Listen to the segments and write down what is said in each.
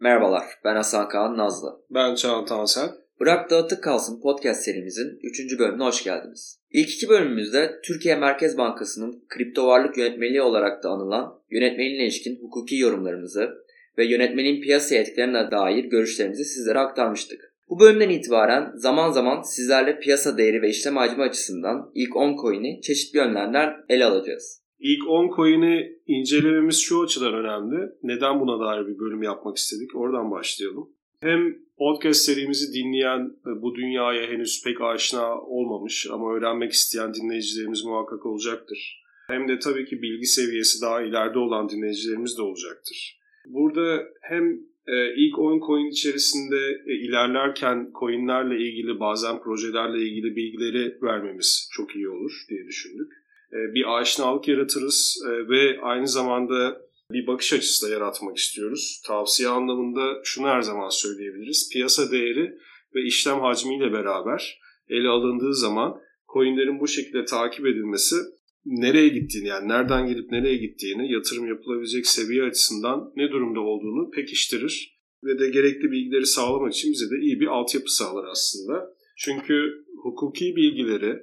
Merhabalar, ben Hasan Kaan Nazlı. Ben Çağan Tansel. Bırak Dağıtık Kalsın podcast serimizin 3. bölümüne hoş geldiniz. İlk iki bölümümüzde Türkiye Merkez Bankası'nın kripto varlık yönetmeliği olarak da anılan yönetmeliğine ilişkin hukuki yorumlarımızı ve yönetmenin piyasa etkilerine dair görüşlerimizi sizlere aktarmıştık. Bu bölümden itibaren zaman zaman sizlerle piyasa değeri ve işlem hacmi açısından ilk 10 coin'i çeşitli yönlerden ele alacağız. İlk 10 coin'i incelememiz şu açıdan önemli. Neden buna dair bir bölüm yapmak istedik? Oradan başlayalım. Hem podcast serimizi dinleyen, bu dünyaya henüz pek aşina olmamış ama öğrenmek isteyen dinleyicilerimiz muhakkak olacaktır. Hem de tabii ki bilgi seviyesi daha ileride olan dinleyicilerimiz de olacaktır. Burada hem e, ilk 10 coin içerisinde e, ilerlerken coinlerle ilgili bazen projelerle ilgili bilgileri vermemiz çok iyi olur diye düşündük. E, bir aşinalık yaratırız ve aynı zamanda bir bakış açısı da yaratmak istiyoruz. Tavsiye anlamında şunu her zaman söyleyebiliriz. Piyasa değeri ve işlem hacmiyle beraber ele alındığı zaman coinlerin bu şekilde takip edilmesi nereye gittiğini yani nereden gelip nereye gittiğini yatırım yapılabilecek seviye açısından ne durumda olduğunu pekiştirir ve de gerekli bilgileri sağlamak için bize de iyi bir altyapı sağlar aslında. Çünkü hukuki bilgileri,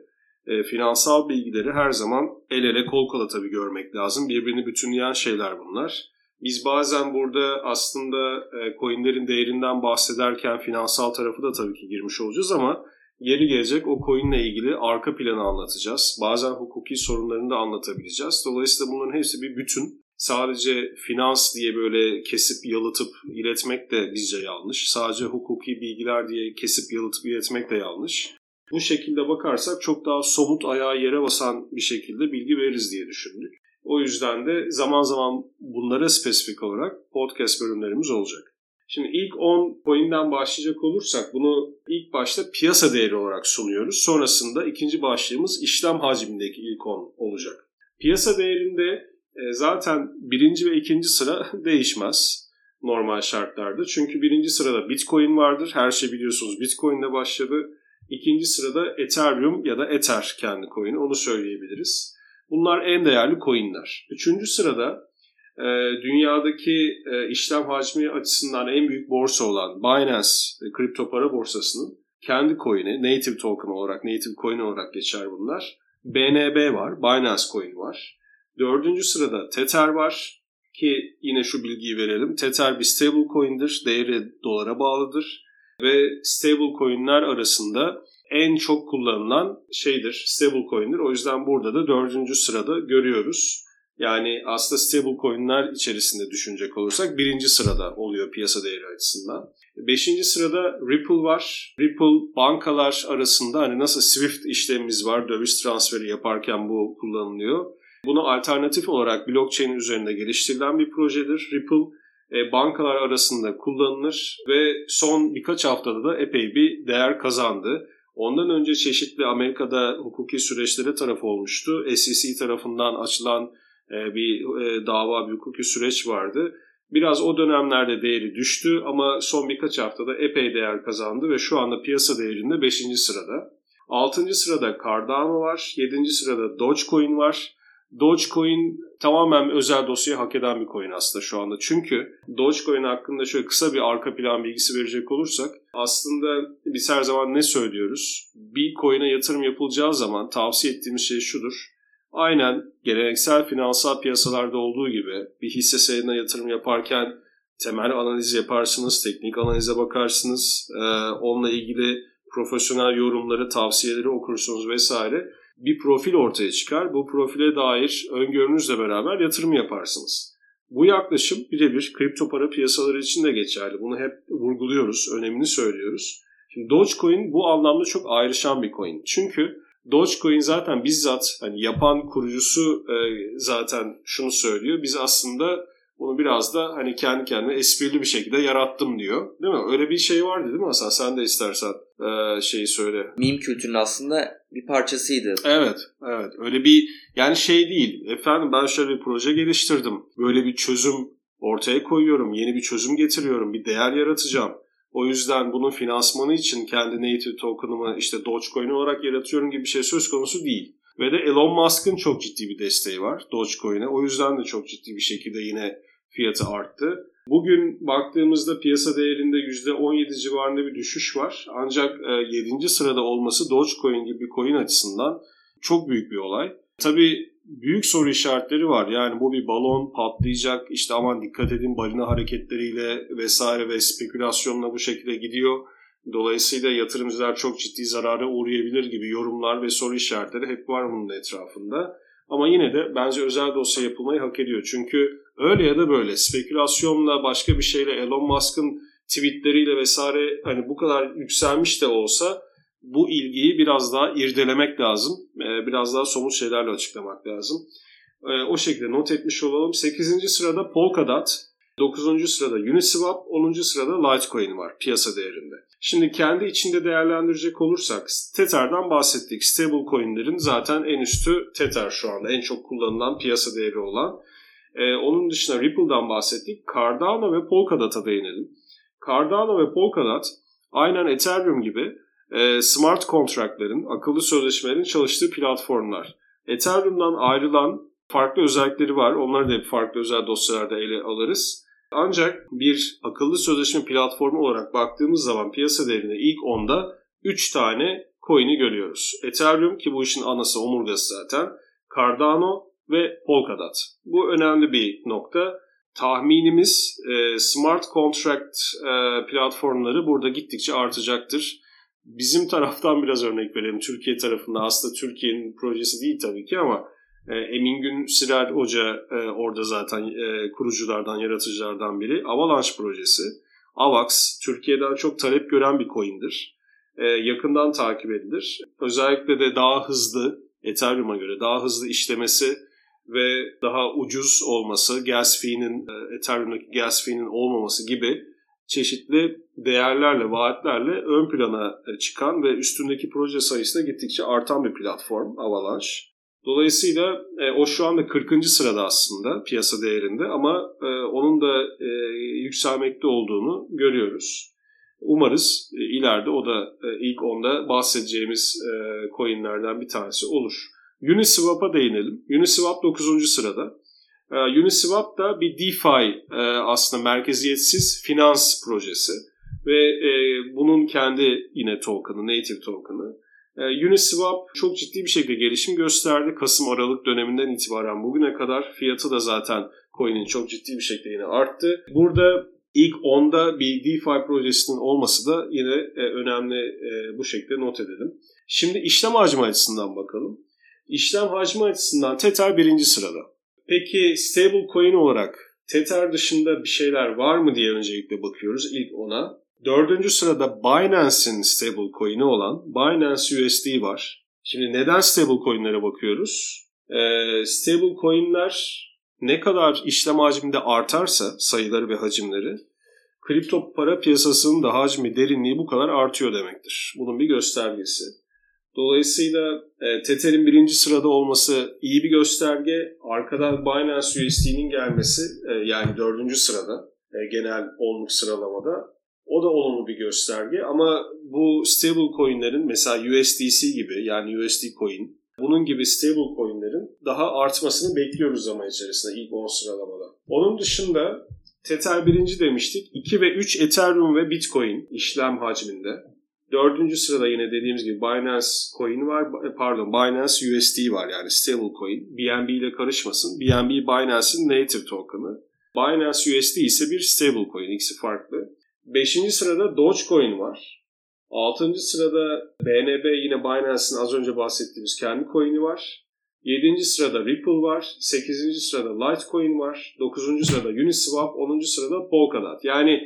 e, finansal bilgileri her zaman el ele kol kola tabii görmek lazım. Birbirini bütünleyen şeyler bunlar. Biz bazen burada aslında e, coinlerin değerinden bahsederken finansal tarafı da tabii ki girmiş olacağız ama Yeri gelecek o coinle ilgili arka planı anlatacağız. Bazen hukuki sorunlarını da anlatabileceğiz. Dolayısıyla bunların hepsi bir bütün. Sadece finans diye böyle kesip yalıtıp iletmek de bizce yanlış. Sadece hukuki bilgiler diye kesip yalıtıp iletmek de yanlış. Bu şekilde bakarsak çok daha somut ayağa yere basan bir şekilde bilgi veririz diye düşündük. O yüzden de zaman zaman bunlara spesifik olarak podcast bölümlerimiz olacak. Şimdi ilk 10 coin'den başlayacak olursak bunu ilk başta piyasa değeri olarak sunuyoruz. Sonrasında ikinci başlığımız işlem hacmindeki ilk 10 olacak. Piyasa değerinde e, zaten birinci ve ikinci sıra değişmez normal şartlarda. Çünkü birinci sırada Bitcoin vardır. Her şey biliyorsunuz Bitcoin ile başladı. İkinci sırada Ethereum ya da Ether kendi coin'i onu söyleyebiliriz. Bunlar en değerli coin'ler. Üçüncü sırada e, dünyadaki e, işlem hacmi açısından en büyük borsa olan Binance e, kripto para borsasının kendi coin'i, native token olarak, native coin olarak geçer bunlar. BNB var, Binance Coin var. Dördüncü sırada Tether var ki yine şu bilgiyi verelim. Tether bir stable coin'dir, değeri dolara bağlıdır ve stable coin'ler arasında en çok kullanılan şeydir, stable coin'dir. O yüzden burada da dördüncü sırada görüyoruz. Yani aslında stable coin'ler içerisinde düşünecek olursak birinci sırada oluyor piyasa değeri açısından. Beşinci sırada Ripple var. Ripple bankalar arasında hani nasıl Swift işlemimiz var döviz transferi yaparken bu kullanılıyor. Bunu alternatif olarak blockchain üzerinde geliştirilen bir projedir. Ripple bankalar arasında kullanılır ve son birkaç haftada da epey bir değer kazandı. Ondan önce çeşitli Amerika'da hukuki süreçlere taraf olmuştu. SEC tarafından açılan e, bir e, dava, bir hukuki süreç vardı. Biraz o dönemlerde değeri düştü ama son birkaç haftada epey değer kazandı ve şu anda piyasa değerinde 5. sırada. 6. sırada Cardano var, 7. sırada Dogecoin var. Dogecoin tamamen özel dosyayı hak eden bir coin aslında şu anda. Çünkü Dogecoin hakkında şöyle kısa bir arka plan bilgisi verecek olursak aslında biz her zaman ne söylüyoruz? Bir coin'e yatırım yapılacağı zaman tavsiye ettiğimiz şey şudur. Aynen geleneksel finansal piyasalarda olduğu gibi bir hisse senedine yatırım yaparken temel analiz yaparsınız, teknik analize bakarsınız, onunla ilgili profesyonel yorumları, tavsiyeleri okursunuz vesaire. Bir profil ortaya çıkar. Bu profile dair öngörünüzle beraber yatırım yaparsınız. Bu yaklaşım birebir kripto para piyasaları için de geçerli. Bunu hep vurguluyoruz, önemini söylüyoruz. Şimdi Dogecoin bu anlamda çok ayrışan bir coin. Çünkü Dogecoin zaten bizzat hani yapan kurucusu e, zaten şunu söylüyor. Biz aslında bunu biraz da hani kendi kendime esprili bir şekilde yarattım diyor. Değil mi? Öyle bir şey vardı değil mi Hasan? Sen de istersen e, şeyi söyle. Meme kültürünün aslında bir parçasıydı. Evet, evet. Öyle bir yani şey değil. Efendim ben şöyle bir proje geliştirdim. Böyle bir çözüm ortaya koyuyorum. Yeni bir çözüm getiriyorum. Bir değer yaratacağım. O yüzden bunun finansmanı için kendi native token'ımı işte Dogecoin olarak yaratıyorum gibi bir şey söz konusu değil. Ve de Elon Musk'ın çok ciddi bir desteği var Dogecoin'e. O yüzden de çok ciddi bir şekilde yine fiyatı arttı. Bugün baktığımızda piyasa değerinde %17 civarında bir düşüş var. Ancak 7. E, sırada olması Dogecoin gibi bir coin açısından çok büyük bir olay. Tabii büyük soru işaretleri var. Yani bu bir balon patlayacak işte aman dikkat edin balina hareketleriyle vesaire ve spekülasyonla bu şekilde gidiyor. Dolayısıyla yatırımcılar çok ciddi zarara uğrayabilir gibi yorumlar ve soru işaretleri hep var bunun etrafında. Ama yine de bence özel dosya yapılmayı hak ediyor. Çünkü öyle ya da böyle spekülasyonla başka bir şeyle Elon Musk'ın tweetleriyle vesaire hani bu kadar yükselmiş de olsa bu ilgiyi biraz daha irdelemek lazım. Ee, biraz daha somut şeylerle açıklamak lazım. Ee, o şekilde not etmiş olalım. 8. sırada Polkadot, 9. sırada Uniswap, 10. sırada Litecoin var piyasa değerinde. Şimdi kendi içinde değerlendirecek olursak Tether'dan bahsettik. Stable coin'lerin zaten en üstü Tether şu anda en çok kullanılan piyasa değeri olan. Ee, onun dışında Ripple'dan bahsettik. Cardano ve Polkadot'a değinelim. Cardano ve Polkadot aynen Ethereum gibi e, smart kontraktların, akıllı sözleşmelerin çalıştığı platformlar. Ethereum'dan ayrılan farklı özellikleri var. Onları da farklı özel dosyalarda ele alırız. Ancak bir akıllı sözleşme platformu olarak baktığımız zaman piyasa değerinde ilk 10'da 3 tane coin'i görüyoruz. Ethereum ki bu işin anası omurgası zaten. Cardano ve Polkadot. Bu önemli bir nokta. Tahminimiz e, smart contract e, platformları burada gittikçe artacaktır. Bizim taraftan biraz örnek verelim. Türkiye tarafında aslında Türkiye'nin projesi değil tabii ki ama Emin Gün Sirer Hoca e, orada zaten e, kuruculardan, yaratıcılardan biri. Avalanche projesi. AVAX Türkiye'den çok talep gören bir coin'dir. E, yakından takip edilir. Özellikle de daha hızlı, Ethereum'a göre daha hızlı işlemesi ve daha ucuz olması, gas fee'nin, e, Ethereum'daki gas fee'nin olmaması gibi çeşitli değerlerle, vaatlerle ön plana e, çıkan ve üstündeki proje sayısı da gittikçe artan bir platform Avalanche. Dolayısıyla e, o şu anda 40. sırada aslında piyasa değerinde ama e, onun da e, yükselmekte olduğunu görüyoruz. Umarız e, ileride o da e, ilk onda bahsedeceğimiz e, coinlerden bir tanesi olur. Uniswap'a değinelim. Uniswap 9. sırada. E, Uniswap da bir DeFi e, aslında merkeziyetsiz finans projesi ve e, bunun kendi yine token'ı, native token'ı. E, Uniswap çok ciddi bir şekilde gelişim gösterdi. Kasım-Aralık döneminden itibaren bugüne kadar fiyatı da zaten coin'in çok ciddi bir şekilde yine arttı. Burada ilk onda bir DeFi projesinin olması da yine e, önemli e, bu şekilde not edelim. Şimdi işlem hacmi açısından bakalım. İşlem hacmi açısından Tether birinci sırada. Peki stable coin olarak Tether dışında bir şeyler var mı diye öncelikle bakıyoruz ilk ona. Dördüncü sırada Binance'in stable coin'i olan Binance USD var. Şimdi neden stable coin'lere bakıyoruz? Ee, stable coin'ler ne kadar işlem hacminde artarsa sayıları ve hacimleri kripto para piyasasının da hacmi, derinliği bu kadar artıyor demektir. Bunun bir göstergesi. Dolayısıyla e, Tether'in birinci sırada olması iyi bir gösterge. Arkadan Binance USD'nin gelmesi e, yani dördüncü sırada e, genel onluk sıralamada o da olumlu bir gösterge. Ama bu stable coinlerin mesela USDC gibi yani USD coin bunun gibi stable coinlerin daha artmasını bekliyoruz zaman içerisinde ilk 10 sıralamada. Onun dışında Tether birinci demiştik. 2 ve 3 Ethereum ve Bitcoin işlem hacminde. Dördüncü sırada yine dediğimiz gibi Binance Coin var. Pardon Binance USD var yani stable coin. BNB ile karışmasın. BNB Binance'in native token'ı. Binance USD ise bir stable coin. İkisi farklı. Beşinci sırada Dogecoin var. Altıncı sırada BNB yine Binance'in az önce bahsettiğimiz kendi coin'i var. Yedinci sırada Ripple var. Sekizinci sırada Litecoin var. Dokuzuncu sırada Uniswap. Onuncu sırada Polkadot. Yani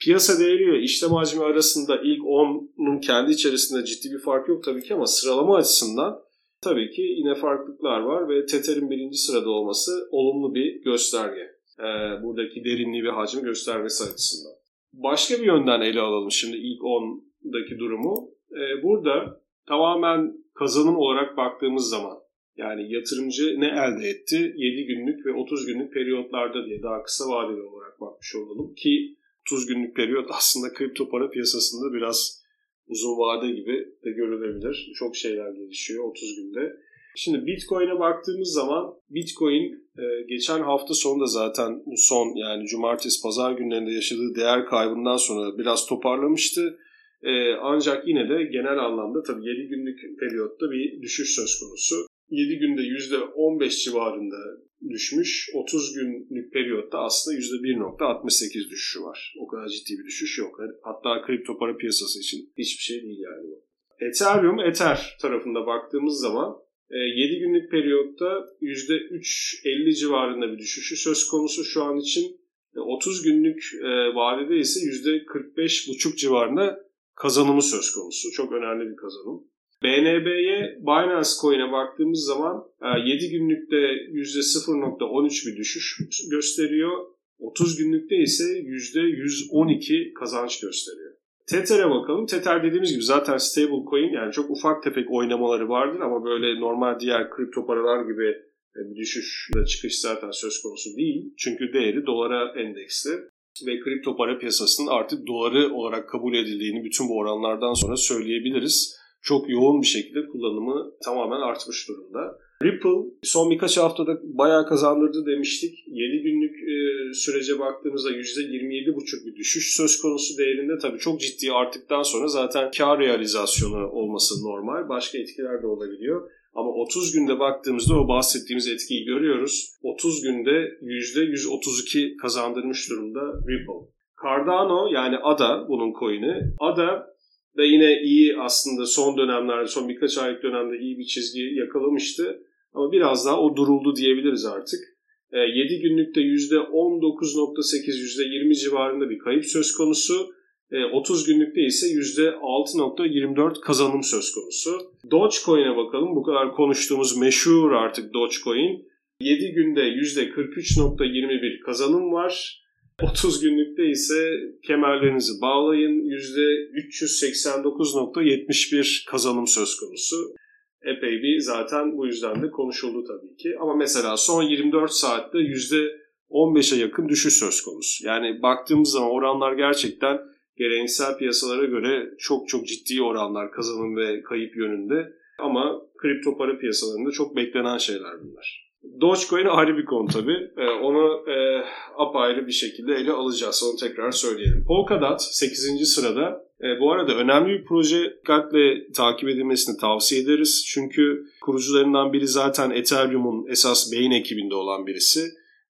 Piyasa değeriyle işlem hacmi arasında ilk 10'un kendi içerisinde ciddi bir fark yok tabii ki ama sıralama açısından tabii ki yine farklılıklar var ve Tether'in birinci sırada olması olumlu bir gösterge. Ee, buradaki derinliği ve hacmi göstermesi açısından. Başka bir yönden ele alalım şimdi ilk 10'daki durumu. Ee, burada tamamen kazanım olarak baktığımız zaman yani yatırımcı ne elde etti? 7 günlük ve 30 günlük periyotlarda diye daha kısa vadeli olarak bakmış olalım ki 30 günlük periyot aslında kripto para piyasasında biraz uzun vade gibi de görülebilir. Çok şeyler gelişiyor 30 günde. Şimdi Bitcoin'e baktığımız zaman Bitcoin e, geçen hafta sonunda zaten son yani cumartesi pazar günlerinde yaşadığı değer kaybından sonra biraz toparlamıştı. E, ancak yine de genel anlamda tabii 7 günlük periyotta bir düşüş söz konusu. 7 günde %15 civarında düşmüş. 30 günlük periyotta aslında %1.68 düşüşü var. O kadar ciddi bir düşüş yok. Hatta kripto para piyasası için hiçbir şey değil yani bu. Ethereum, Ether tarafında baktığımız zaman 7 e, günlük periyotta %3.50 civarında bir düşüşü söz konusu şu an için. 30 e, günlük e, vadede ise %45.5 civarında kazanımı söz konusu. Çok önemli bir kazanım. BNB'ye Binance Coin'e baktığımız zaman 7 günlükte %0.13 bir düşüş gösteriyor. 30 günlükte ise %112 kazanç gösteriyor. Tether'e bakalım. Tether dediğimiz gibi zaten stable coin yani çok ufak tefek oynamaları vardır ama böyle normal diğer kripto paralar gibi e, bir düşüş ya çıkış zaten söz konusu değil. Çünkü değeri dolara endeksli ve kripto para piyasasının artık doları olarak kabul edildiğini bütün bu oranlardan sonra söyleyebiliriz. Çok yoğun bir şekilde kullanımı tamamen artmış durumda. Ripple son birkaç haftada bayağı kazandırdı demiştik. 7 günlük e, sürece baktığımızda %27,5 bir düşüş söz konusu değerinde. Tabii çok ciddi arttıktan sonra zaten kar realizasyonu olması normal. Başka etkiler de olabiliyor. Ama 30 günde baktığımızda o bahsettiğimiz etkiyi görüyoruz. 30 günde %132 kazandırmış durumda Ripple. Cardano yani ADA bunun coin'i. ADA da yine iyi aslında son dönemlerde, son birkaç aylık dönemde iyi bir çizgi yakalamıştı. Ama biraz daha o duruldu diyebiliriz artık. 7 e, günlükte %19.8, %20 civarında bir kayıp söz konusu. 30 e, günlükte ise %6.24 kazanım söz konusu. Dogecoin'e bakalım. Bu kadar konuştuğumuz meşhur artık Dogecoin. 7 günde %43.21 kazanım var. 30 günlükte ise kemerlerinizi bağlayın. %389.71 kazanım söz konusu. Epey bir zaten bu yüzden de konuşuldu tabii ki. Ama mesela son 24 saatte %15'e yakın düşüş söz konusu. Yani baktığımız zaman oranlar gerçekten geleneksel piyasalara göre çok çok ciddi oranlar kazanım ve kayıp yönünde. Ama kripto para piyasalarında çok beklenen şeyler bunlar. Dogecoin ayrı bir konu tabii. Ee, onu e, apayrı bir şekilde ele alacağız. Onu tekrar söyleyelim. Polkadot 8. sırada. E, bu arada önemli bir proje dikkatle takip edilmesini tavsiye ederiz. Çünkü kurucularından biri zaten Ethereum'un esas beyin ekibinde olan birisi.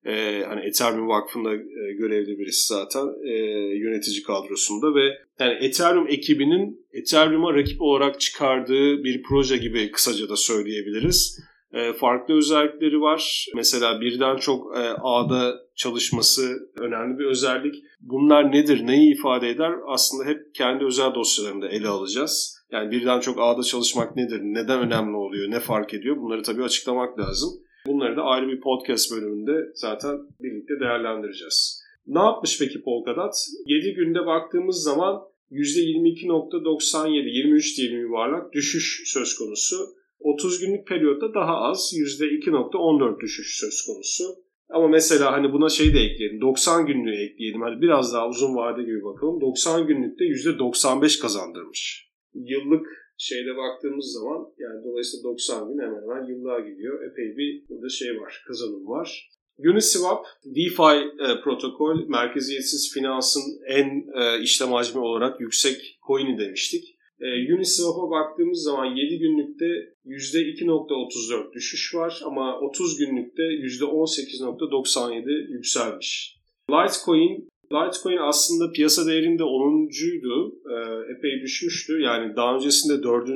E, hani Ethereum Vakfı'nda e, görevli birisi zaten e, yönetici kadrosunda ve yani Ethereum ekibinin Ethereum'a rakip olarak çıkardığı bir proje gibi kısaca da söyleyebiliriz. E, farklı özellikleri var. Mesela birden çok e, ağda çalışması önemli bir özellik. Bunlar nedir, neyi ifade eder? Aslında hep kendi özel dosyalarında ele alacağız. Yani birden çok ağda çalışmak nedir, neden önemli oluyor, ne fark ediyor? Bunları tabii açıklamak lazım. Bunları da ayrı bir podcast bölümünde zaten birlikte değerlendireceğiz. Ne yapmış peki Polkadot? 7 günde baktığımız zaman %22.97, 23 diyelim yuvarlak düşüş söz konusu. 30 günlük periyotta daha az %2.14 düşüş söz konusu. Ama mesela hani buna şey de ekleyelim. 90 günlüğü ekleyelim. Hani biraz daha uzun vade gibi bakalım. 90 günlükte %95 kazandırmış. Yıllık şeyde baktığımız zaman yani dolayısıyla 90 gün hemen hemen yıllığa gidiyor. Epey bir burada şey var, kazanım var. Uniswap, DeFi e, protokol, merkeziyetsiz finansın en e, işlem hacmi olarak yüksek coin'i demiştik. E, Uniswap'a baktığımız zaman 7 günlükte %2.34 düşüş var ama 30 günlükte %18.97 yükselmiş. Litecoin Litecoin aslında piyasa değerinde 10'uncuydu. E, epey düşmüştü. Yani daha öncesinde 4.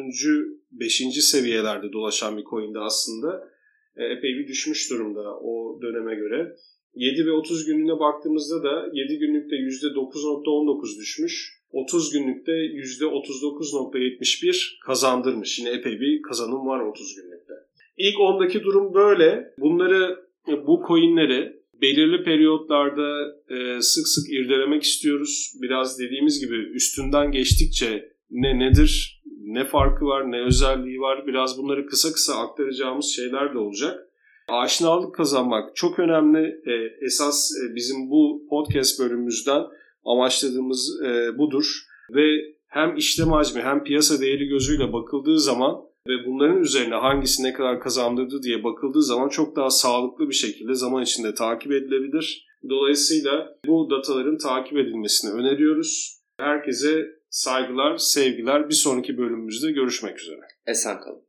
5. seviyelerde dolaşan bir coin'di aslında. E, epey bir düşmüş durumda o döneme göre. 7 ve 30 günlüğüne baktığımızda da 7 günlükte %9.19 düşmüş. 30 günlükte %39.71 kazandırmış. Yine epey bir kazanım var 30 günlükte. İlk 10'daki durum böyle. Bunları, bu coinleri belirli periyotlarda e, sık sık irdelemek istiyoruz. Biraz dediğimiz gibi üstünden geçtikçe ne nedir, ne farkı var, ne özelliği var. Biraz bunları kısa kısa aktaracağımız şeyler de olacak. Aşinalık kazanmak çok önemli. E, esas e, bizim bu podcast bölümümüzden amaçladığımız e, budur. Ve hem işlem hacmi hem piyasa değeri gözüyle bakıldığı zaman ve bunların üzerine hangisi ne kadar kazandırdı diye bakıldığı zaman çok daha sağlıklı bir şekilde zaman içinde takip edilebilir. Dolayısıyla bu dataların takip edilmesini öneriyoruz. Herkese saygılar, sevgiler. Bir sonraki bölümümüzde görüşmek üzere. Esen kalın.